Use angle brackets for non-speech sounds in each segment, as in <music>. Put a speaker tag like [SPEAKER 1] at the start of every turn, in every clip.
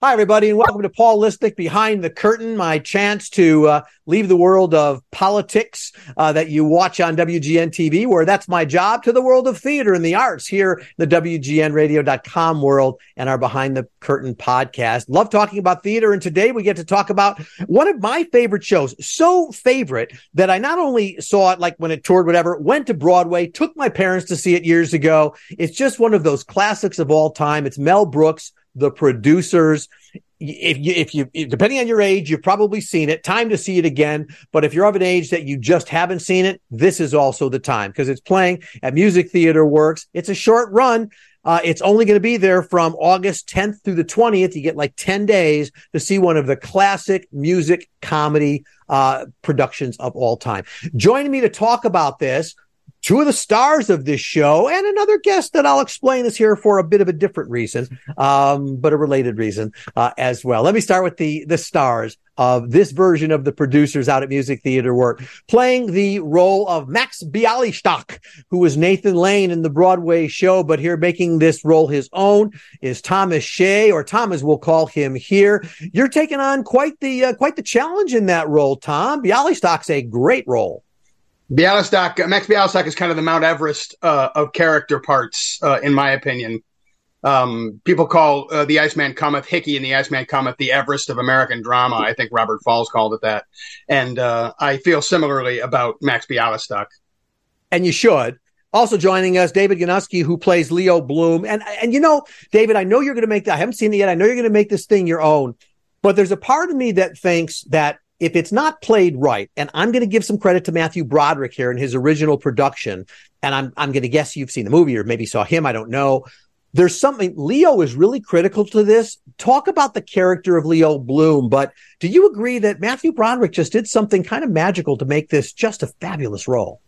[SPEAKER 1] Hi, everybody, and welcome to Paul Lisnek Behind the Curtain, my chance to uh, leave the world of politics uh, that you watch on WGN TV, where that's my job, to the world of theater and the arts here, the WGNradio.com world and our Behind the Curtain podcast. Love talking about theater, and today we get to talk about one of my favorite shows. So favorite that I not only saw it like when it toured, whatever, went to Broadway, took my parents to see it years ago. It's just one of those classics of all time. It's Mel Brooks the producers. If you, if you, depending on your age, you've probably seen it. Time to see it again. But if you're of an age that you just haven't seen it, this is also the time because it's playing at Music Theater Works. It's a short run. Uh, it's only going to be there from August 10th through the 20th. You get like 10 days to see one of the classic music comedy uh, productions of all time. Joining me to talk about this two of the stars of this show and another guest that I'll explain is here for a bit of a different reason, um, but a related reason uh, as well. Let me start with the the stars of this version of the producers out at Music Theater Work, playing the role of Max Bialystock, who was Nathan Lane in the Broadway show, but here making this role his own is Thomas Shea, or Thomas we'll call him here. You're taking on quite the uh, quite the challenge in that role, Tom. Bialystock's a great role.
[SPEAKER 2] Bialystock, Max Bialystock is kind of the Mount Everest uh, of character parts, uh, in my opinion. Um, people call uh, the Iceman Cometh Hickey and the Iceman Cometh the Everest of American drama. I think Robert Falls called it that, and uh, I feel similarly about Max Bialystock.
[SPEAKER 1] And you should. Also joining us, David Geinosky, who plays Leo Bloom. And and you know, David, I know you're going to make that. I haven't seen it yet. I know you're going to make this thing your own. But there's a part of me that thinks that if it's not played right, and I'm going to give some credit to Matthew Broderick here in his original production, and I'm I'm going to guess you've seen the movie or maybe saw him. I don't know. There's something Leo is really critical to this. Talk about the character of Leo Bloom, but do you agree that Matthew Broderick just did something kind of magical to make this just a fabulous role?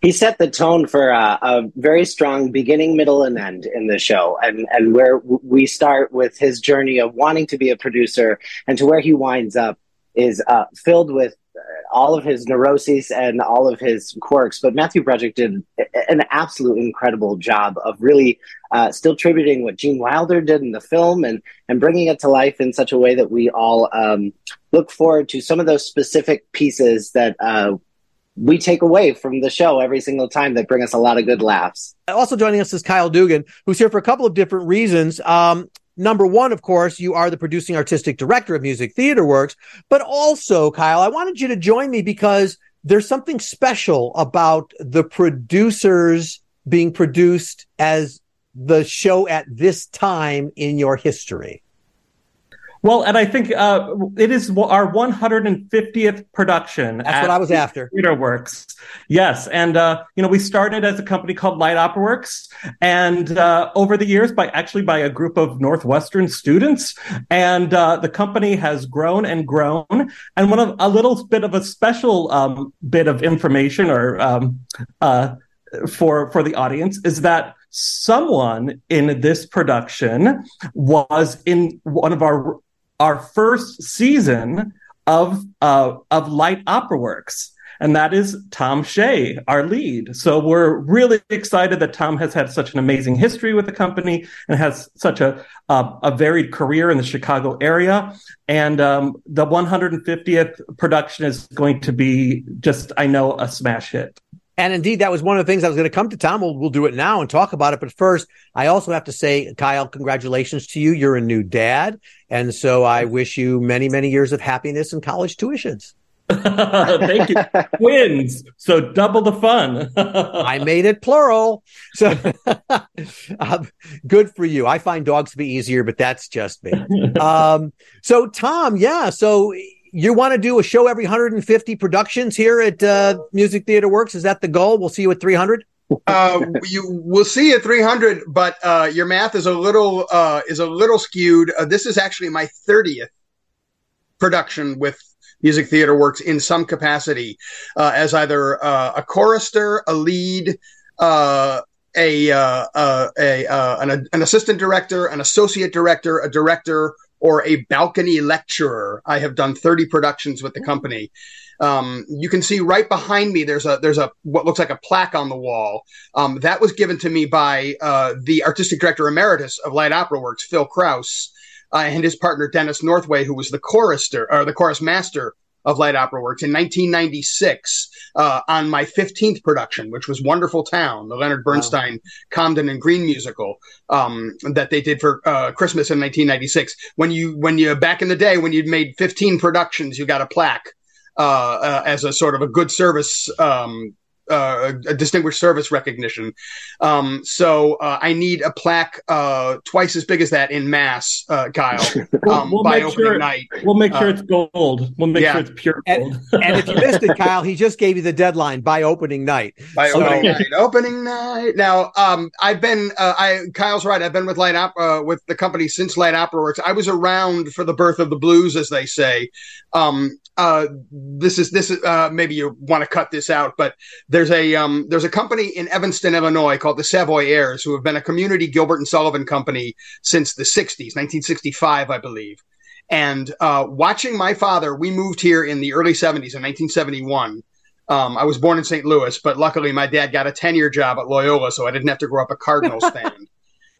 [SPEAKER 3] He set the tone for a, a very strong beginning, middle, and end in the show, and and where we start with his journey of wanting to be a producer, and to where he winds up is uh, filled with uh, all of his neuroses and all of his quirks. But Matthew Broderick did an absolute incredible job of really uh, still tributing what Gene Wilder did in the film and and bringing it to life in such a way that we all um, look forward to some of those specific pieces that. Uh, we take away from the show every single time that bring us a lot of good laughs.
[SPEAKER 1] Also joining us is Kyle Dougan, who's here for a couple of different reasons. Um, number one, of course, you are the producing artistic director of Music Theater Works, but also, Kyle, I wanted you to join me because there's something special about the producers being produced as the show at this time in your history.
[SPEAKER 4] Well, and I think uh, it is our 150th production.
[SPEAKER 1] That's what I was after.
[SPEAKER 4] Theater Works. Yes, and uh, you know we started as a company called Light Opera Works, and uh, over the years, by actually by a group of Northwestern students, and uh, the company has grown and grown. And one of a little bit of a special um, bit of information or um, uh, for for the audience is that someone in this production was in one of our our first season of uh, of Light Opera Works, and that is Tom Shea, our lead. So we're really excited that Tom has had such an amazing history with the company and has such a uh, a varied career in the Chicago area. And um, the 150th production is going to be just, I know, a smash hit.
[SPEAKER 1] And indeed, that was one of the things I was going to come to Tom. We'll, we'll do it now and talk about it. But first, I also have to say, Kyle, congratulations to you. You're a new dad. And so I wish you many, many years of happiness and college tuitions. <laughs> <laughs>
[SPEAKER 4] Thank you. Twins. So double the fun. <laughs>
[SPEAKER 1] I made it plural. So uh, good for you. I find dogs to be easier, but that's just me. Um, so Tom, yeah. So you want to do a show every 150 productions here at uh, Music Theater Works? Is that the goal? We'll see you at 300.
[SPEAKER 2] uh, you will see you at 300, but uh, your math is a little uh, is a little skewed. Uh, this is actually my 30th production with Music Theater Works in some capacity uh, as either uh, a chorister, a lead, a, a an, an assistant director, an associate director, a director, or a balcony lecturer. I have done 30 productions with the company. Um, you can see right behind me there's a there's a what looks like a plaque on the wall. Um, that was given to me by uh, the artistic director emeritus of Light Opera Works, Phil Kraus, uh, and his partner Dennis Northway, who was the chorister or the chorus master of Light Opera Works in 1996 uh, on my 15th production, which was Wonderful Town, the Leonard Bernstein wow. Comden and Green musical um, that they did for uh, Christmas in 1996. When you when you back in the day when you'd made 15 productions, you got a plaque. Uh, uh as a sort of a good service um, uh, a distinguished service recognition. Um, so uh, I need a plaque uh, twice as big as that in mass, uh, Kyle, <laughs> um, we'll by opening
[SPEAKER 4] sure,
[SPEAKER 2] night.
[SPEAKER 4] We'll make sure uh, it's gold. We'll make yeah. sure it's pure
[SPEAKER 1] gold. And, <laughs> and, if you missed it, Kyle, he just gave you the deadline by opening night.
[SPEAKER 2] By so, opening night. Opening night. Now, um, I've been. Uh, I Kyle's right. I've been with Light Opera with the company since Light Opera Works. I was around for the birth of the blues, as they say. Um, this is this is maybe you want to cut this out, but there's a um, there's a company in Evanston, Illinois called the Savoyaires, who have been a community Gilbert and Sullivan company since the 60s, 1965, I believe. And uh, watching my father, we moved here in the early 70s in 1971. Um, I was born in St. Louis, but luckily my dad got a 10 year job at Loyola, so I didn't have to grow up a Cardinals <laughs> fan.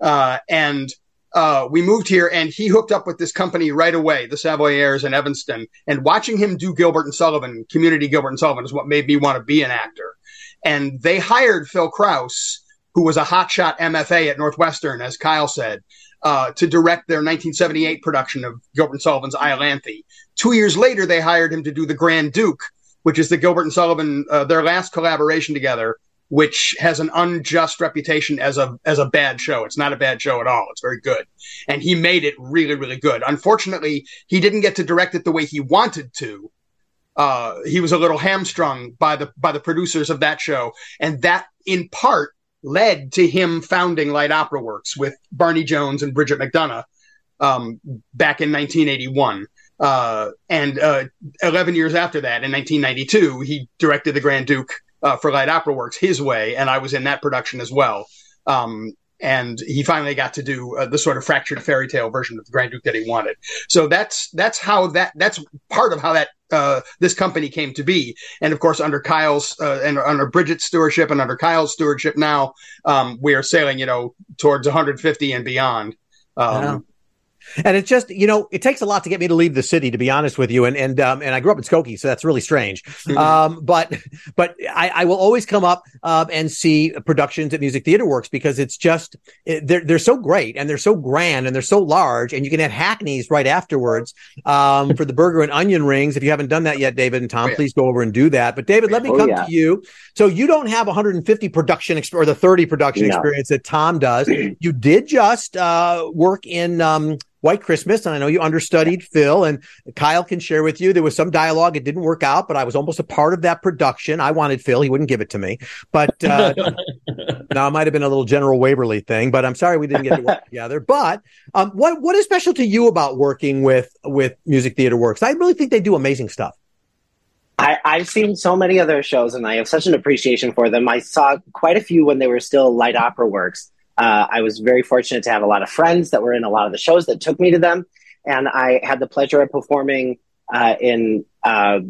[SPEAKER 2] Uh, and uh, we moved here and he hooked up with this company right away, the Savoyaires in Evanston. And watching him do Gilbert and Sullivan, community Gilbert and Sullivan, is what made me want to be an actor. And they hired Phil Kraus, who was a hotshot MFA at Northwestern, as Kyle said, uh, to direct their 1978 production of Gilbert and Sullivan's Iolanthe. Two years later, they hired him to do The Grand Duke, which is the Gilbert and Sullivan, uh, their last collaboration together which has an unjust reputation as a as a bad show. It's not a bad show at all. It's very good. And he made it really really good. Unfortunately, he didn't get to direct it the way he wanted to. Uh, he was a little hamstrung by the by the producers of that show, and that in part led to him founding Light Opera Works with Barney Jones and Bridget McDonough um, back in 1981. Uh, and uh, 11 years after that, in 1992, he directed The Grand Duke uh, for Light Opera Works his way, and I was in that production as well. Um, and he finally got to do uh, the sort of fractured fairy tale version of the Grand Duke that he wanted. So that's that's how that that's part of how that uh, this company came to be. And of course, under Kyle's uh, and under Bridget's stewardship and under Kyle's stewardship now, um, we are sailing, you know, towards 150 and beyond. Um,
[SPEAKER 1] and it's just, you know, it takes a lot to get me to leave the city, to be honest with you. And and um, and I grew up in Skokie, so that's really strange. Mm-hmm. Um, but but I, I will always come up uh, and see productions at Music Theater Works because it's just it, they're they're so great and they're so grand and they're so large, and you can have Hackney's right afterwards um, for the burger and onion rings. If you haven't done that yet, David and Tom, oh, yeah. please go over and do that. But David, let me oh, come yeah. to you. So you don't have 150 production exp- or the 30 production no. experience that Tom does. <clears throat> you did just uh, work in um, White Christmas, and I know you understudied Phil, and Kyle can share with you there was some dialogue. It didn't work out, but I was almost a part of that production. I wanted Phil; he wouldn't give it to me. But uh, <laughs> now it might have been a little General Waverly thing. But I'm sorry we didn't get to work <laughs> together. But um, what what is special to you about working with with Music Theater Works? I really think they do amazing stuff.
[SPEAKER 3] I, I've seen so many of their shows, and I have such an appreciation for them. I saw quite a few when they were still Light Opera Works. Uh, I was very fortunate to have a lot of friends that were in a lot of the shows that took me to them. And I had the pleasure of performing uh, in uh,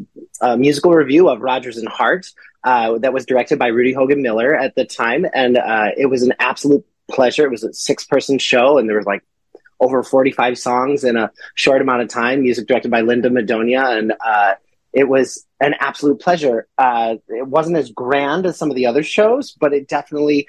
[SPEAKER 3] a musical review of Rodgers and Hart uh, that was directed by Rudy Hogenmiller at the time. And uh, it was an absolute pleasure. It was a six person show, and there was like over 45 songs in a short amount of time, music directed by Linda Madonia. And uh, it was an absolute pleasure. it wasn't as grand as some of the other shows, but it definitely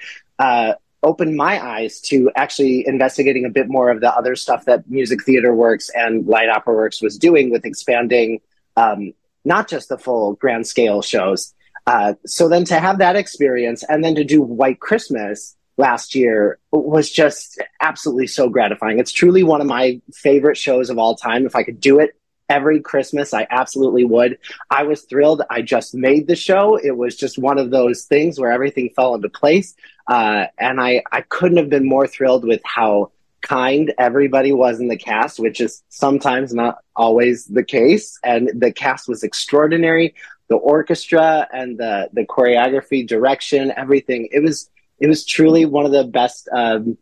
[SPEAKER 3] opened my eyes to actually investigating a bit more of the other stuff that Music Theater Works and Light Opera Works was doing with expanding um, not just the full grand scale shows. Uh, so then to have that experience and then to do White Christmas last year was just absolutely so gratifying. It's truly one of my favorite shows of all time. If I could do it every Christmas, I absolutely would. I was thrilled. I just made the show. It was just one of those things where everything fell into place. Uh, and I, I couldn't have been more thrilled with how kind everybody was in the cast, which is sometimes not always the case. And the cast was extraordinary. the orchestra and the the choreography, direction, everything. It was it was truly one of the best um,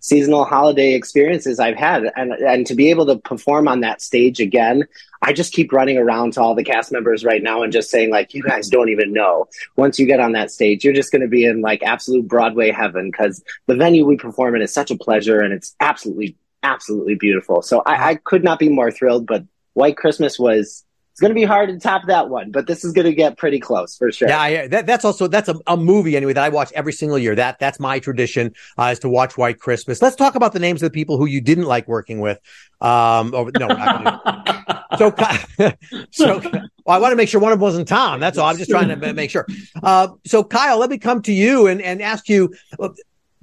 [SPEAKER 3] seasonal holiday experiences I've had, and and to be able to perform on that stage again, I just keep running around to all the cast members right now and just saying like, you guys don't even know. Once you get on that stage, you're just going to be in like absolute Broadway heaven because the venue we perform in is such a pleasure and it's absolutely absolutely beautiful. So I, I could not be more thrilled. But White Christmas was it's going to be hard to top that one, but this is going to get pretty close for sure.
[SPEAKER 1] Yeah, I, that, that's also that's a, a, movie anyway that I watch every single year. That that's my tradition uh, is to watch White Christmas. Let's talk about the names of the people who you didn't like working with. Um, oh, no, <laughs> so <laughs> so well, I want to make sure one of them wasn't Tom. That's all. I'm just trying to make sure. Uh, so Kyle, let me come to you and and ask you: uh,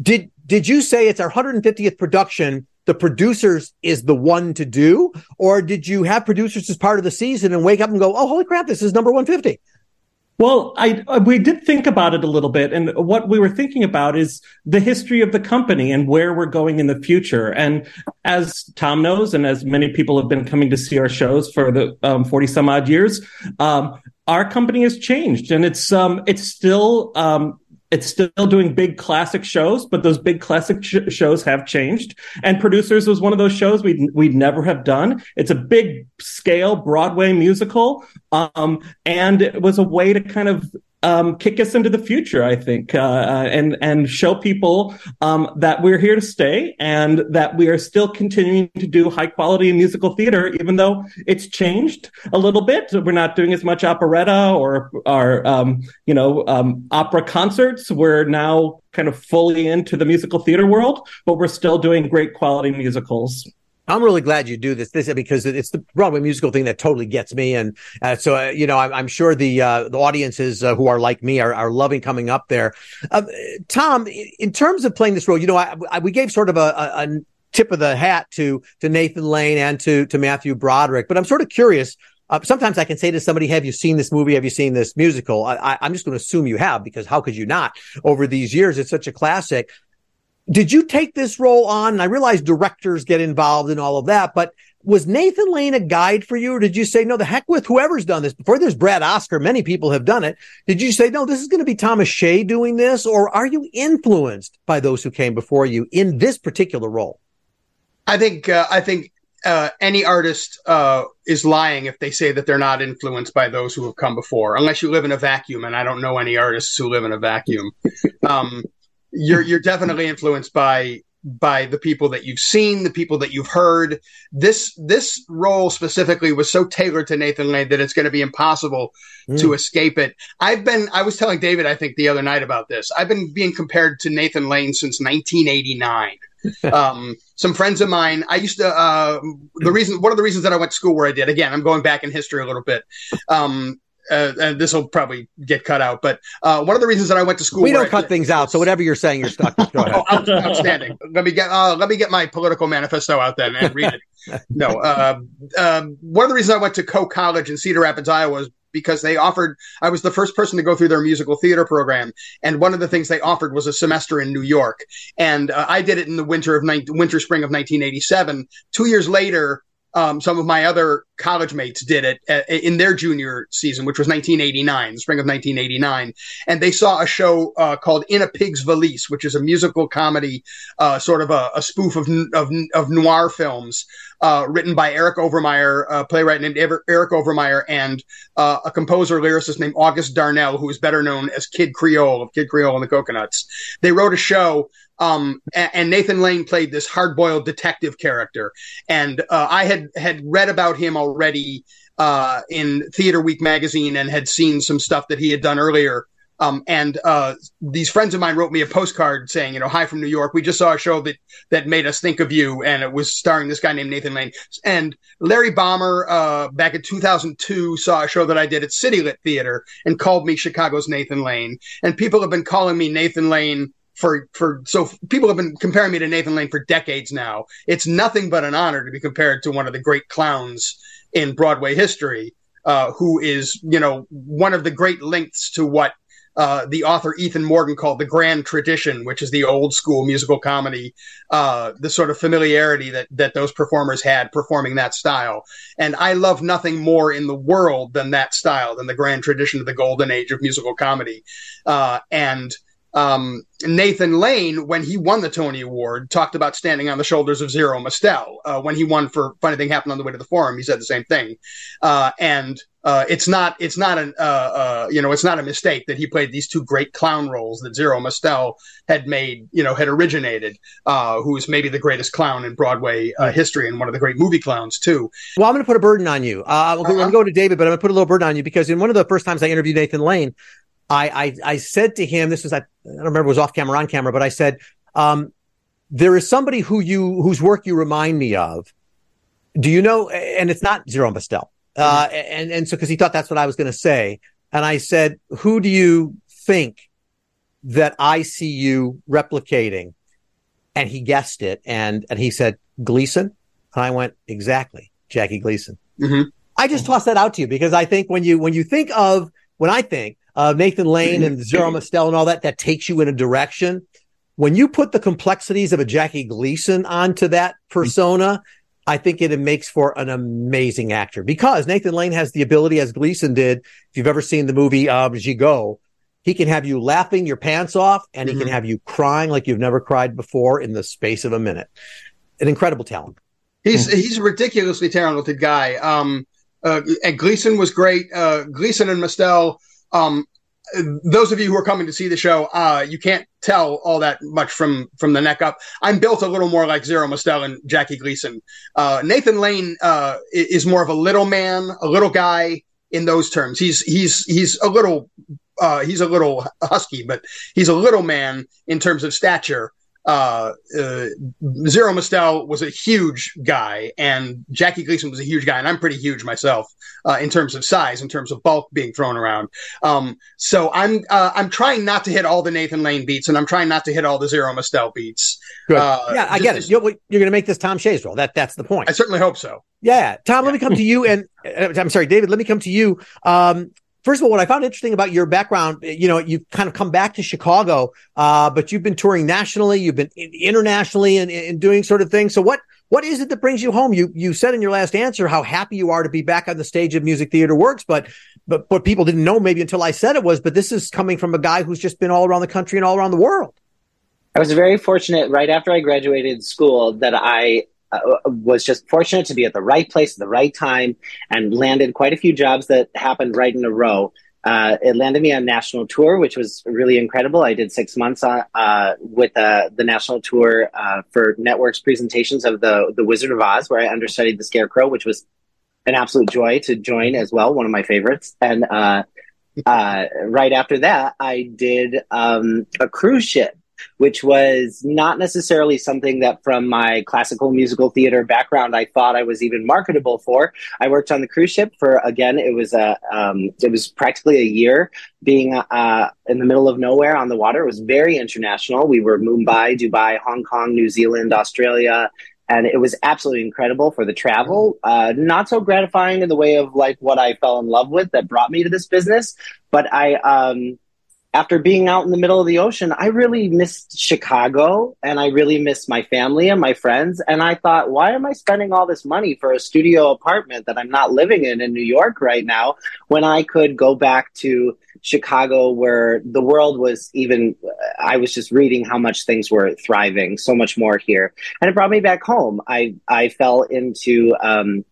[SPEAKER 1] Did did you say it's our 150th production? The producers is the one to do? Or did you have producers as part of the season and wake up and go, oh, holy crap, this is number 150?
[SPEAKER 4] Well, I uh, we did think about it a little bit, and what we were thinking about is the history of the company and where we're going in the future. And as Tom knows, and as many people have been coming to see our shows for the forty um, some odd years, um, our company has changed, and it's um, it's still um, it's still doing big classic shows, but those big classic sh- shows have changed. And Producers was one of those shows we'd, we'd never have done. It's a big scale Broadway musical. Um, and it was a way to kind of um, kick us into the future, I think, uh, uh, and and show people um, that we're here to stay and that we are still continuing to do high quality musical theater, even though it's changed a little bit. We're not doing as much operetta or our um, you know um, opera concerts. We're now kind of fully into the musical theater world, but we're still doing great quality musicals.
[SPEAKER 1] I'm really glad you do this, this because it's the Broadway musical thing that totally gets me, and uh, so uh, you know I'm, I'm, sure the uh, the audiences uh, who are like me are, are loving coming up there. Um, Tom, in terms of playing this role, you know, I, I, we gave sort of a, a, tip of the hat to to Nathan Lane and to to Matthew Broderick, but I'm sort of curious. Uh, sometimes I can say to somebody, "Have you seen this movie? Have you seen this musical?" I, am just going to assume you have because how could you not? Over these years, it's such a classic. Did you take this role on? And I realize directors get involved in all of that, but was Nathan Lane a guide for you, or did you say no? The heck with whoever's done this before. There's Brad Oscar. Many people have done it. Did you say no? This is going to be Thomas Shea doing this, or are you influenced by those who came before you in this particular role?
[SPEAKER 2] I think uh, I think uh, any artist uh, is lying if they say that they're not influenced by those who have come before, unless you live in a vacuum. And I don't know any artists who live in a vacuum. Um, you're you're definitely influenced by by the people that you've seen, the people that you've heard. This this role specifically was so tailored to Nathan Lane that it's going to be impossible mm. to escape it. I've been I was telling David I think the other night about this. I've been being compared to Nathan Lane since 1989. <laughs> um, some friends of mine, I used to, uh, the reason, one of the reasons that I went to school where I did, again, I'm going back in history a little bit. Um, uh, and this will probably get cut out. But uh, one of the reasons that I went to school,
[SPEAKER 1] we don't cut I, things out. So whatever you're saying, you're stuck. Go ahead. <laughs>
[SPEAKER 2] oh, outstanding. let me get uh, let me get my political manifesto out then and read it. <laughs> no, um, um, one of the reasons I went to Coe College in Cedar Rapids, Iowa, was because they offered. I was the first person to go through their musical theater program, and one of the things they offered was a semester in New York, and uh, I did it in the winter of ni- winter spring of 1987. Two years later um, some of my other college mates did it uh, in their junior season, which was 1989, the spring of 1989, and they saw a show uh, called In a Pig's Valise, which is a musical comedy, uh, sort of a, a spoof of, of, of noir films, uh, written by Eric Overmyer, a playwright named Eric Overmyer, and uh, a composer lyricist named August Darnell, who is better known as Kid Creole of Kid Creole and the Coconuts. They wrote a show um, and, Nathan Lane played this hard-boiled detective character, and uh, I had had read about him already uh, in Theater Week magazine and had seen some stuff that he had done earlier. Um, and uh, these friends of mine wrote me a postcard saying, you know, hi from New York. We just saw a show that that made us think of you, and it was starring this guy named Nathan Lane. And Larry Bommer, uh, back in 2002, saw a show that I did at City Lit Theater and called me Chicago's Nathan Lane. And people have been calling me Nathan Lane for for so people have been comparing me to Nathan Lane for decades now. It's nothing but an honor to be compared to one of the great clowns in Broadway history, uh, who is you know one of the great links to what uh, the author Ethan Mordden called the grand tradition, which is the old school musical comedy, uh, the sort of familiarity that that those performers had performing that style. And I love nothing more in the world than that style, than the grand tradition of the golden age of musical comedy. Uh, and um, Nathan Lane, when he won the Tony Award, talked about standing on the shoulders of Zero Mostel. Uh, when he won for Funny Thing Happened on the Way to the Forum, he said the same thing. Uh, and uh, it's not it's not an uh, uh, you know it's not a mistake that he played these two great clown roles that Zero Mostel had made you know had originated. Uh, who is maybe the greatest clown in Broadway history and one of the great movie clowns too.
[SPEAKER 1] Well, I'm going to put a burden on you. I'm going to go to David, but I'm going to put a little burden on you because in one of the first times I interviewed Nathan Lane. I, I, I said to him, this was, I, I don't remember, it was off camera, on camera, but I said, um, there is somebody who you, whose work you remind me of. Do you know? And it's not Zero Mostel. Uh, and, and so, cause he thought that's what I was going to say. And I said, who do you think that I see you replicating? And he guessed it. And, and he said, Gleason. And I went, exactly. Jackie Gleason.
[SPEAKER 2] Mm-hmm.
[SPEAKER 1] I just tossed that out to you because I think when you, when you think of, when I think uh, Nathan Lane and Zero Mostel and all that, that takes you in a direction. When you put the complexities of a Jackie Gleason onto that persona, I think it makes for an amazing actor because Nathan Lane has the ability, as Gleason did. If you've ever seen the movie um, Gigot, he can have you laughing your pants off and mm-hmm. he can have you crying like you've never cried before in the space of a minute. An incredible talent.
[SPEAKER 2] He's he's a ridiculously talented guy. Um, uh, and Gleason was great. Uh, Gleason and Mostel um, those of you who are coming to see the show, uh, you can't tell all that much from from the neck up. I'm built a little more like Zero Mostel and Jackie Gleason. Uh, Nathan Lane uh, is more of a little man, a little guy in those terms. He's he's he's a little uh, he's a little husky, but he's a little man in terms of stature uh, uh, Zero Mostel was a huge guy, and Jackie Gleason was a huge guy, and I'm pretty huge myself uh, in terms of size, in terms of bulk being thrown around. Um, so I'm uh, I'm trying not to hit all the Nathan Lane beats, and I'm trying not to hit all the Zero Mostel beats.
[SPEAKER 1] Good. Uh, yeah, I get it. You're, you're going to make this Tom Shea's role. That that's the point.
[SPEAKER 2] I certainly hope so.
[SPEAKER 1] Yeah, Tom. Let me come to you, and uh, I'm sorry, David. Let me come to you. Um, first of all, what I found interesting about your background, you know, you've kind of come back to Chicago, uh, but you've been touring nationally, you've been internationally and, and doing sort of things. So what, what is it that brings you home? You, you said in your last answer how happy you are to be back on the stage of Music Theater Works, but, but what people didn't know maybe until I said it was, but this is coming from a guy who's just been all around the country and all around the world.
[SPEAKER 3] I was very fortunate right after I graduated school that I uh, was just fortunate to be at the right place at the right time and landed quite a few jobs that happened right in a row. Uh, it landed me on national tour, which was really incredible. I did six months on, uh, with uh, the national tour uh, for networks presentations of the the Wizard of Oz, where I understudied the Scarecrow, which was an absolute joy to join as well, one of my favorites. And uh, right after that, I did um, a cruise ship which was not necessarily something that from my classical musical theater background I thought I was even marketable for. I worked on the cruise ship for again it was a um, it was practically a year being uh, in the middle of nowhere on the water. It was very international. We were Mumbai, Dubai, Hong Kong, New Zealand, Australia, and it was absolutely incredible for the travel. Uh, not so gratifying in the way of like what I fell in love with that brought me to this business, but I um, after being out in the middle of the ocean, I really missed Chicago and I really missed my family and my friends. And I thought, why am I spending all this money for a studio apartment that I'm not living in in New York right now when I could go back to Chicago where the world was even, I was just reading how much things were thriving, so much more here. And it brought me back home. I, I fell into, um,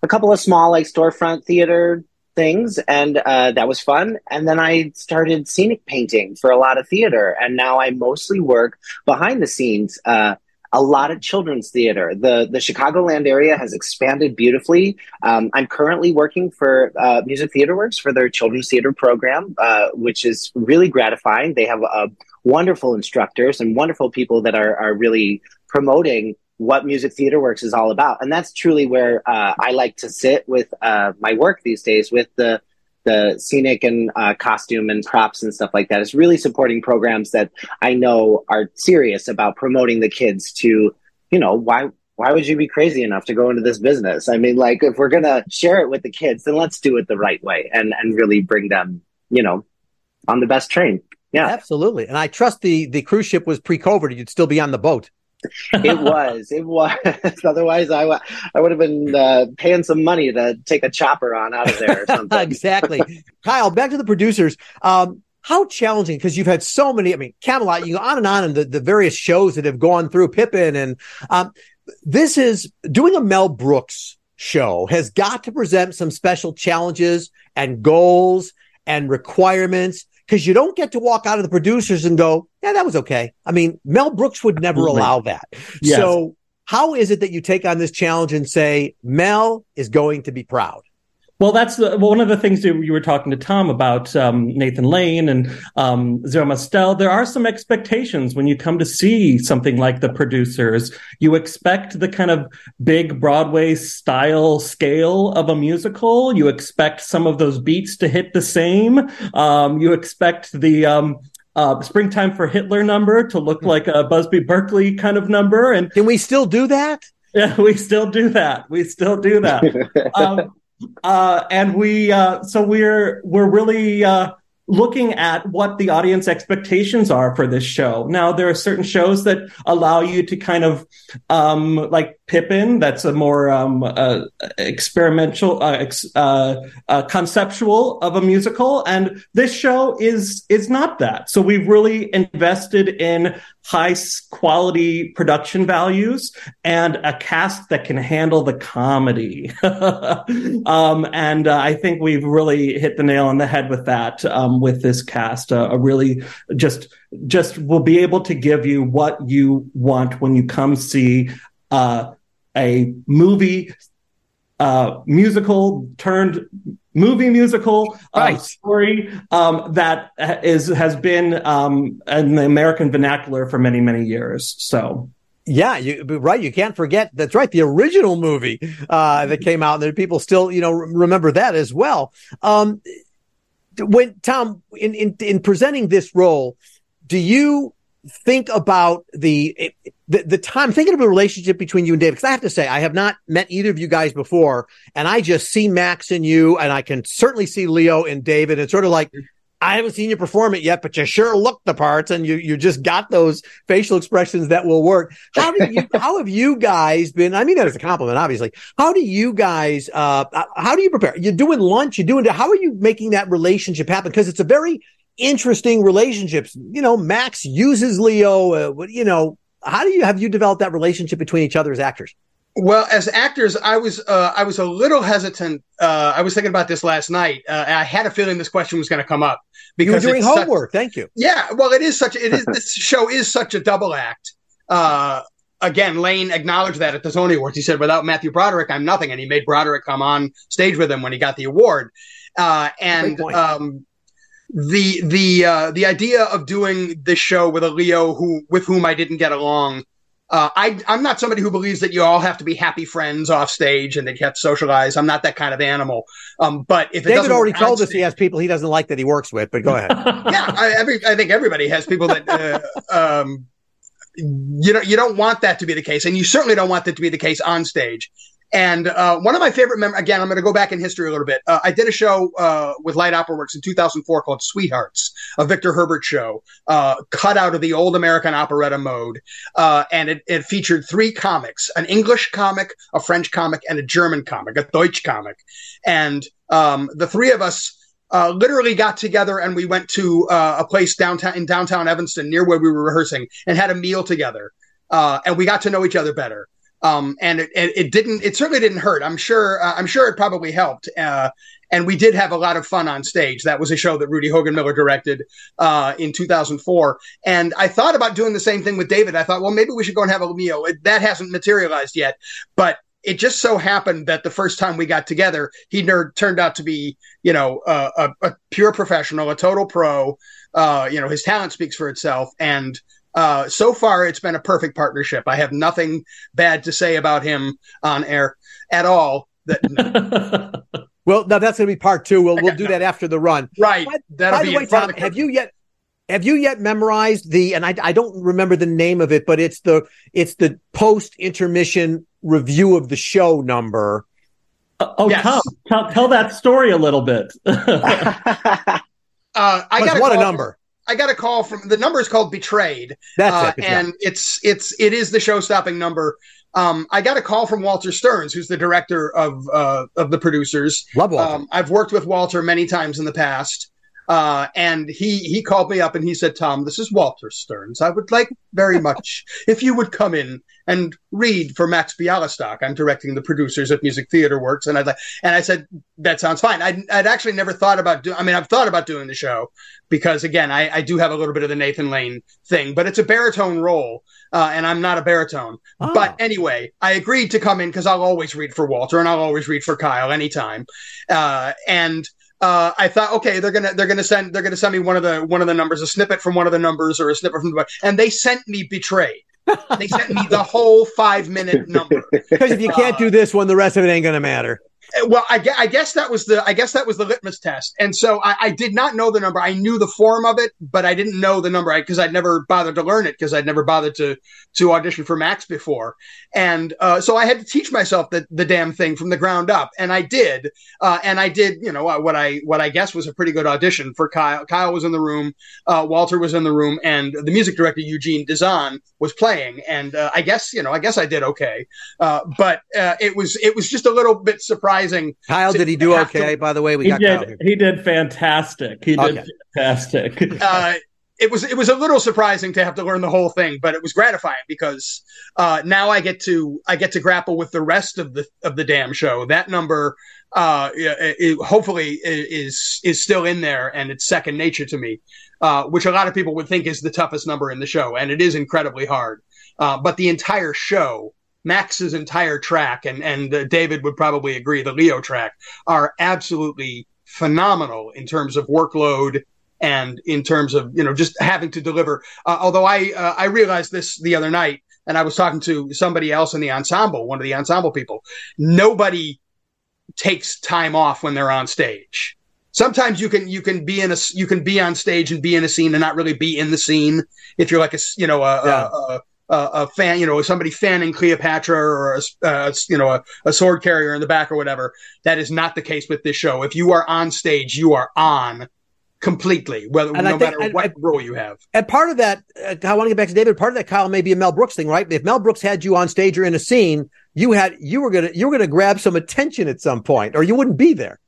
[SPEAKER 3] a couple of small like storefront theater things and uh, that was fun and then i started scenic painting for a lot of theater and now i mostly work behind the scenes uh, a lot of children's theater. The the Chicagoland area has expanded beautifully. Um, I'm currently working for uh, Music Theater Works for their children's theater program, uh, which is really gratifying. They have uh, wonderful instructors and wonderful people that are are really promoting what Music Theater Works is all about. And that's truly where uh, I like to sit with uh, my work these days with the the scenic and uh, costume and props and stuff like that is really supporting programs that I know are serious about promoting the kids to, you know, why why would you be crazy enough to go into this business? I mean, like if we're gonna share it with the kids, then let's do it the right way and and really bring them, you know, on the best train. Yeah,
[SPEAKER 1] absolutely. And I trust the the cruise ship was pre-COVID. You'd still be on the boat.
[SPEAKER 3] It was. It was. <laughs> Otherwise, I, w- I would have been uh, paying some money to take a chopper on out of there or <laughs> something.
[SPEAKER 1] exactly. Kyle, back to the producers. Um, how challenging because you've had so many. I mean, Camelot. You go on and on, and the, the various shows that have gone through Pippin, and um, this is doing a Mel Brooks show has got to present some special challenges and goals and requirements because you don't get to walk out of the producers and go, yeah, that was okay. I mean, Mel Brooks would never allow that. Yes. So how is it that you take on this challenge and say, Mel is going to be proud?
[SPEAKER 4] Well, that's the, one of the things that you were talking to Tom about um, Nathan Lane and um, Zero Mostel. There are some expectations when you come to see something like the producers. You expect the kind of big Broadway style scale of a musical. You expect some of those beats to hit the same. Um, you expect the um, uh, springtime for Hitler number to look like a Busby Berkeley kind of number. And
[SPEAKER 1] can we still do that? <laughs>
[SPEAKER 4] Yeah, we still do that. We still do that. <laughs> um, uh, and we uh, so we're we're really uh, looking at what the audience expectations are for this show. Now, there are certain shows that allow you to kind of, um, like Pippin, that's a more um, uh, experimental, uh, ex- uh, uh, conceptual of a musical, and this show is is not that. So we've really invested in high quality production values and a cast that can handle the comedy. <laughs> um, and uh, I think we've really hit the nail on the head with that um, with this cast. Uh, a really just just will be able to give you what you want when you come see uh, a movie uh, musical turned movie musical uh, right. story um, that is has been um, in the American vernacular for many many years. So.
[SPEAKER 1] Yeah, you right. You can't forget that's right. The original movie uh, that came out, and people still, you know, remember that as well. Um, when Tom, in, in in presenting this role, do you think about the the, the time thinking of a relationship between you and David, because I have to say, I have not met either of you guys before, and I just see Max in you, and I can certainly see Leo and David. It's sort of like, I haven't seen you perform it yet, but you sure look the parts, and you you just got those facial expressions that will work. How do you how have you guys been? I mean that as a compliment, obviously. How do you guys uh how do you prepare? You're doing lunch, you're doing how are you making that relationship happen? Because it's a very interesting relationships. You know, Max uses Leo. Uh, you know, how do you have you developed that relationship between each other as actors?
[SPEAKER 2] Well, as actors, I was uh, I was a little hesitant. Uh, I was thinking about this last night. Uh, I had a feeling this question was going to come up
[SPEAKER 1] because you were doing homework.
[SPEAKER 2] Such,
[SPEAKER 1] Thank you.
[SPEAKER 2] Yeah, well, it is such. It is <laughs> this show is such a double act. Uh, again, Lane acknowledged that at the Tony Awards. He said, "Without Matthew Broderick, I'm nothing," and he made Broderick come on stage with him when he got the award. Uh, and um, the the uh, the idea of doing this show with a Leo who with whom I didn't get along. Uh, I I'm not somebody who believes that you all have to be happy friends off stage and that you have to socialize. I'm not that kind of animal. Um, but if
[SPEAKER 1] David already told us he has people he doesn't like that he works with, but go ahead. <laughs>
[SPEAKER 2] yeah, I, every, I think everybody has people that uh, um, you know you don't want that to be the case, and you certainly don't want that to be the case on stage. And uh, one of my favorite mem- again, I'm going to go back in history a little bit. Uh, I did a show uh, with Light Opera Works in 2004 called Sweethearts, a Victor Herbert show, uh, cut out of the old American operetta mode, uh, and it, it, featured three comics: an English comic, a French comic, and a German comic, a Deutsch comic. And um, the three of us. Uh, literally got together and we went to a place downtown in downtown Evanston near where we were rehearsing and had a meal together. and we got to know each other better um, and it, it, didn't. It certainly didn't hurt. I'm sure. Uh, I'm sure it probably helped. Uh, and we did have a lot of fun on stage. That was a show that Rudy Hogenmiller directed uh, in 2004. And I thought about doing the same thing with David. I thought, well, maybe we should go and have a meal. It, that hasn't materialized yet, but it just so happened that the first time we got together, he nerd turned out to be, you know, uh, a, a, pure professional, a total pro. Uh, you know, his talent speaks for itself, and uh, so far, it's been a perfect partnership. I have nothing bad to say about him on air at all. That. <laughs>
[SPEAKER 1] No. well, now that's going to be part two. We'll we'll do that after the run.
[SPEAKER 2] Right. By,
[SPEAKER 1] That'll by the way, Tom, have you yet have you yet memorized the and I, I don't remember the name of it, but it's the it's the post intermission review of the show number.
[SPEAKER 4] Uh, oh, yes. Tom, tell, tell that story a little bit. <laughs> <laughs>
[SPEAKER 2] uh, I got
[SPEAKER 1] what a number.
[SPEAKER 2] I got a call from the number is called Betrayed.
[SPEAKER 1] That's
[SPEAKER 2] uh,
[SPEAKER 1] it.
[SPEAKER 2] and it's it's it is the show stopping number. Um, I got a call from Walter Stearns, who's the director of uh, of the producers.
[SPEAKER 1] Love Walter.
[SPEAKER 2] Um, I've worked with Walter many times in the past. Uh, and he he called me up and he said, "Tom, this is Walter Stearns. I would like very <laughs> much if you would come in and read for Max Bialystock. I'm directing the producers of Music Theater Works." And I like, and I said, "That sounds fine." I'd, I'd actually never thought about doing. I mean, I've thought about doing the show because again, I, I do have a little bit of the Nathan Lane thing, but it's a baritone role, uh, and I'm not a baritone.
[SPEAKER 1] Oh.
[SPEAKER 2] But anyway, I agreed to come in because I'll always read for Walter and I'll always read for Kyle anytime. Uh, and uh, I thought, okay, they're gonna they're gonna send they're gonna send me one of the one of the numbers, a snippet from one of the numbers, or a snippet from the book. and they sent me betrayed. They sent me the whole five minute number. <laughs>
[SPEAKER 1] Because if you can't do this one, the rest of it ain't going to matter.
[SPEAKER 2] Well, I, I guess that was the I guess that was the litmus test, and so I, I did not know the number. I knew the form of it, but I didn't know the number because I'd never bothered to learn it because I'd never bothered to to audition for Max before, and uh, so I had to teach myself the the damn thing from the ground up, and I did, uh, and I did, you know, what I what I guess was a pretty good audition for Kyle. Kyle was in the room, uh, Walter was in the room, and the music director Eugene Dizon was playing, and uh, I guess you know I guess I did okay, uh, but uh, it was it was just a little bit surprising.
[SPEAKER 1] Kyle, did he do okay? By the way, we
[SPEAKER 4] He
[SPEAKER 1] got Kyle
[SPEAKER 4] did.
[SPEAKER 1] here.
[SPEAKER 4] He did fantastic. He did fantastic. <laughs>
[SPEAKER 2] uh, it was it was a little surprising to have to learn the whole thing, but it was gratifying because uh, now I get to I get to grapple with the rest of the of the damn show. That number, uh, it, it hopefully is is still in there, and it's second nature to me, uh, which a lot of people would think is the toughest number in the show, and it is incredibly hard. Uh, but the entire show, Max's entire track, and and uh, David would probably agree, the Leo track are absolutely phenomenal in terms of workload and in terms of you know just having to deliver. Uh, although I uh, I realized this the other night, and I was talking to somebody else in the ensemble, one of the ensemble people. Nobody takes time off when they're on stage. Sometimes you can you can be in a you can be on stage and be in a scene and not really be in the scene if you're like a you know a,
[SPEAKER 1] Yeah.
[SPEAKER 2] a, a a, a fan, you know, somebody fanning Cleopatra or a, uh, you know, a, a sword carrier in the back or whatever. That is not the case with this show. If you are on stage, you are on completely, whether
[SPEAKER 1] And
[SPEAKER 2] no
[SPEAKER 1] think-
[SPEAKER 2] matter
[SPEAKER 1] and
[SPEAKER 2] what
[SPEAKER 1] I-
[SPEAKER 2] role you have.
[SPEAKER 1] And part of that, uh, I want to get back to David. Part of that, Kyle, may be a Mel Brooks thing, right? If Mel Brooks had you on stage or in a scene, you had you were gonna you were gonna grab some attention at some point, or you wouldn't be there.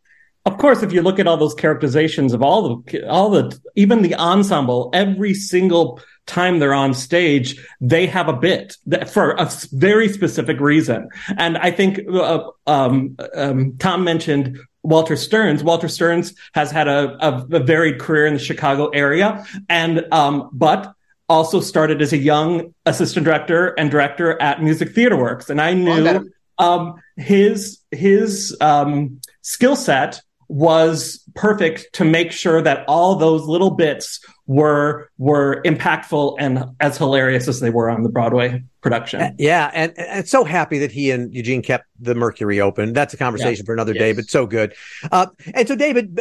[SPEAKER 4] Of course, if you look at all those characterizations of all the all the even the ensemble, every single time they're on stage, they have a bit that, for a very specific reason. And I think uh, um, um, Tom mentioned Walter Stearns. Walter Stearns has had a, a, a varied career in the Chicago area, and um, but also started as a young assistant director and director at Music Theater Works. And I knew um, his his um, skill set was perfect to make sure that all those little bits were were impactful and as hilarious as they were on the Broadway production.
[SPEAKER 1] Uh, Yeah, and, and so happy that he and Eugene kept the Mercury open. That's a conversation for another day, but so good. Uh, and so, David,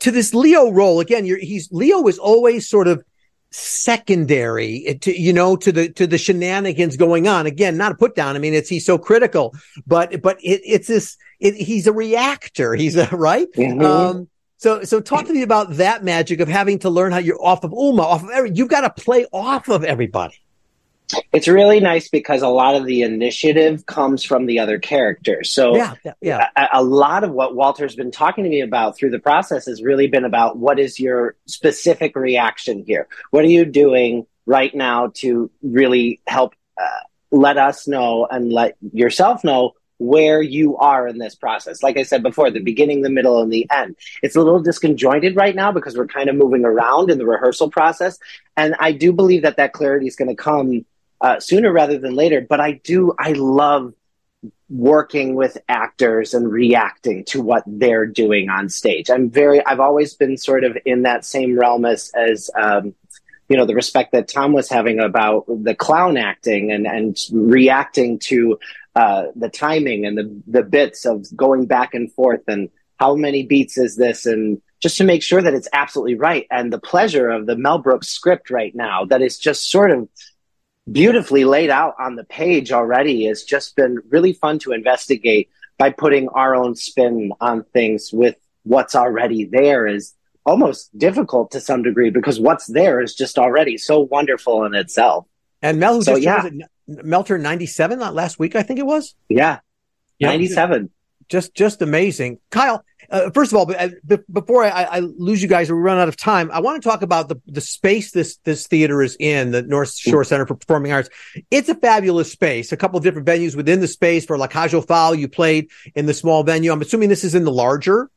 [SPEAKER 1] to this Leo role again, you're, he's Leo is always sort of secondary to you know to the to the shenanigans going on. Again, not a put down. I mean, it's he's so critical, but but it, it's this. It, he's a reactor. He's a right.
[SPEAKER 3] Mhm.
[SPEAKER 1] Um, so, so talk to me about that magic of having to learn how you're off of Ulla, off of every, you've got to play off of everybody.
[SPEAKER 3] It's really nice because a lot of the initiative comes from the other characters. So
[SPEAKER 1] Yeah, yeah,
[SPEAKER 3] a, a lot of what Walter's been talking to me about through the process has really been about what is your specific reaction here? What are you doing right now to really help uh, let us know and let yourself know where you are in this process? Like I said before, the beginning, the middle, and the end. It's a little disconjointed right now because we're kind of moving around in the rehearsal process. And I do believe that that clarity is going to come uh, sooner rather than later. But I do, I love working with actors and reacting to what they're doing on stage. I'm very, I've always been sort of in that same realm as, as, um, you know, the respect that Tom was having about the clown acting and, and reacting to, uh, the timing and the, the bits of going back and forth and how many beats is this and just to make sure that it's absolutely right. And the pleasure of the Mel Brooks script right now that is just sort of beautifully laid out on the page already has just been really fun to investigate by putting our own spin on things with what's already there is almost difficult to some degree because what's there is just already so wonderful in itself.
[SPEAKER 1] And Mel, who
[SPEAKER 3] So,
[SPEAKER 1] just
[SPEAKER 3] yeah.
[SPEAKER 1] was it, Mel 97 not last week, I think it was.
[SPEAKER 3] Yeah.
[SPEAKER 4] Yeah.
[SPEAKER 3] 97.
[SPEAKER 1] Just, just amazing. Kyle, uh, first of all, uh, be- before I, I lose you guys or we run out of time, I want to talk about the, the space this, this theater is in, the North Shore Center for Performing Arts. It's a fabulous space. A couple of different venues within the space for La Cage aux. You played in the small venue. I'm assuming this is in the larger.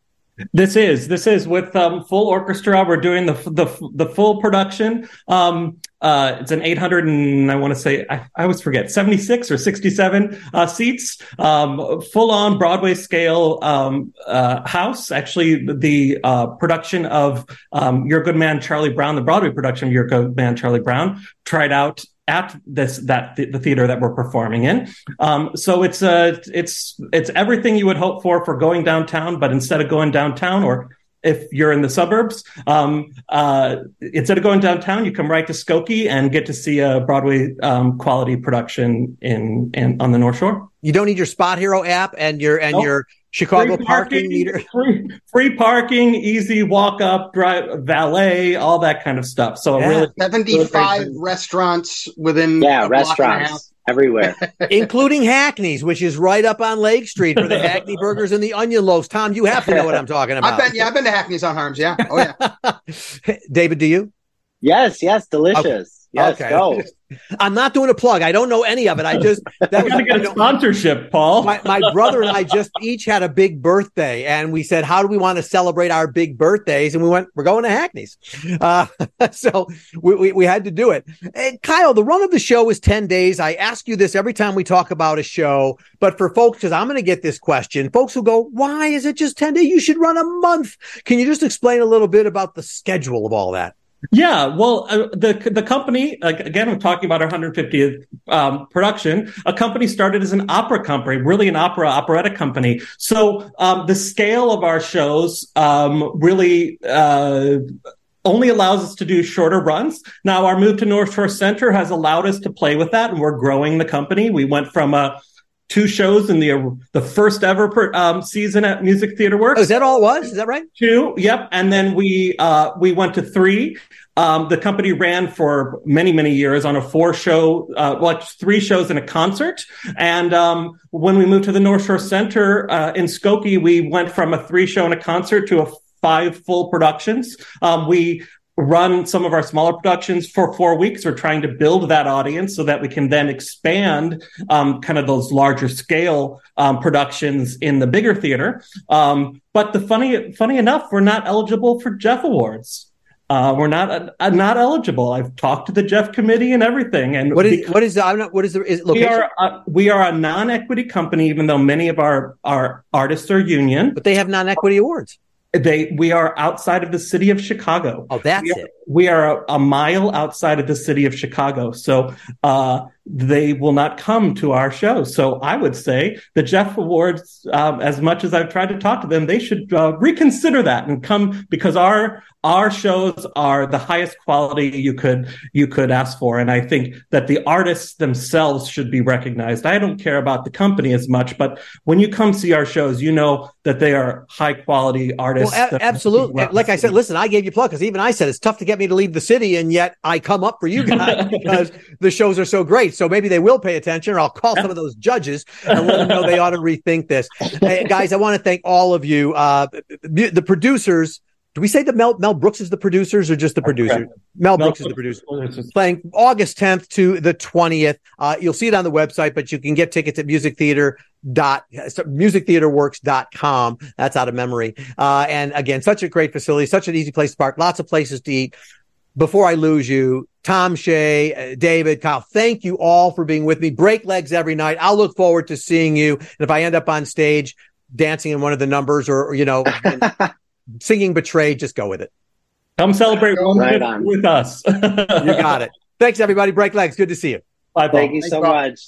[SPEAKER 4] This is this is with um, full orchestra. We're doing the the the full production. Um, uh, it's an 800 and I want to say I, I always forget 76 or 67 uh, seats. Um, full on Broadway scale um, uh, house. Actually, the uh, production of um, Your Good Man Charlie Brown, the Broadway production of Your Good Man Charlie Brown, tried out at this that the theater that we're performing in. Um, so it's uh, it's it's everything you would hope for for going downtown, but instead of going downtown, or if you're in the suburbs, um, uh, instead of going downtown, you come right to Skokie and get to see a Broadway um, quality production in, in on the North Shore.
[SPEAKER 1] You don't need your SpotHero app and your, and
[SPEAKER 4] Nope.
[SPEAKER 1] your Chicago parking meter. <laughs>
[SPEAKER 4] free, free parking, easy walk up, drive, valet, all that kind of stuff. So
[SPEAKER 1] Yeah.
[SPEAKER 4] really,
[SPEAKER 2] 75 restaurants within
[SPEAKER 3] Yeah,
[SPEAKER 2] a block and a half.
[SPEAKER 3] restaurants everywhere. <laughs>
[SPEAKER 1] including Hackney's, which is right up on Lake Street for the Hackney burgers and the onion loaves. Tom, you have to know what I'm talking about.
[SPEAKER 2] I've been, yeah, I've been to Hackney's on Harms. Yeah. Oh, yeah. <laughs>
[SPEAKER 1] David, do you?
[SPEAKER 3] yes, yes, delicious. Yes,
[SPEAKER 1] Okay.
[SPEAKER 3] go. <laughs>
[SPEAKER 1] I'm not doing a plug. I don't know any of it. I just that was
[SPEAKER 4] get a sponsorship, Paul.
[SPEAKER 1] my, my brother and I just <laughs> each had a big birthday, and we said, "How do we want to celebrate our big birthdays?" And we went, "We're going to Hackney's." <laughs> Uh, so we, we we had to do it. And Kyle, the run of the show is ten days. I ask you this every time we talk about a show, but for folks, because I'm going to get this question, folks will go, "Why is it just ten days? You should run a month." Can you just explain a little bit about the schedule of all that?
[SPEAKER 4] Yeah, well, uh, the the company again, I'm talking about our 150th um, production. A company started as an opera company, really an opera operetta company. So um, the scale of our shows um, really. Uh, only allows us to do shorter runs. Now, our move to North Shore Center has allowed us to play with that, and we're growing the company. We went from uh, two shows in the the first ever per, um, season at Music Theater Works.
[SPEAKER 1] Oh, is that all it was? Is that right?
[SPEAKER 4] two yep. And then we uh we went to three. Um the company ran for many many years on a four show uh well three shows and a concert. And um when we moved to the north shore center uh in skokie we went from a three show and a concert to a five full productions. Um we run some of our smaller productions for four weeks. We're trying to build that audience so that we can then expand um, kind of those larger scale um, productions in the bigger theater. Um, but the funny, funny enough, we're not eligible for Jeff Awards. Uh, we're not uh, not eligible. I've talked to the Jeff committee and everything. And
[SPEAKER 1] What is what is the, I'm not what is the is it
[SPEAKER 4] we are uh, we are a non-equity company, even though many of our our artists are union.
[SPEAKER 1] but they have non-equity awards.
[SPEAKER 4] They we are outside of the city of Chicago.
[SPEAKER 1] Oh, that's it.
[SPEAKER 4] We are a, mile outside of the city of Chicago, so uh, they will not come to our show. So I would say the Jeff Awards, um, as much as I've tried to talk to them, they should uh, reconsider that and come because our our shows are the highest quality you could you could ask for, and I think that the artists themselves should be recognized. I don't care about the company as much, but when you come see our shows, you know that they are high quality artists.
[SPEAKER 1] Well, a- absolutely. Like I said, listen, I gave you plug because even I said it's tough to get me to leave the city, and yet I come up for you guys <laughs> because the shows are so great. So maybe they will pay attention, or I'll call some of those judges and let them know they ought to rethink this. Hey, guys, I want to thank all of you. Uh, the producers. Do we say that Mel Mel Brooks is the producers or just the producer? Mel Brooks is the producer. Playing August 10th to the 20th. Uh, you'll see it on the website, but you can get tickets at music theater dot musictheaterworks.com. That's out of memory. Uh, and again, such a great facility, such an easy place to park, lots of places to eat. Before I lose you, Tom Shea, uh, David, Kyle, thank you all for being with me. Break legs every night. I'll look forward to seeing you. And if I end up on stage dancing in one of the numbers or, or, you know, <laughs> singing Betrayed, just go with it.
[SPEAKER 4] Come celebrate one
[SPEAKER 3] Right
[SPEAKER 4] with,
[SPEAKER 3] on.
[SPEAKER 4] with us. you
[SPEAKER 1] You got it. Thanks, everybody. Break legs. Good to see you.
[SPEAKER 4] Bye,
[SPEAKER 3] Thank you so
[SPEAKER 2] Bob.
[SPEAKER 3] much.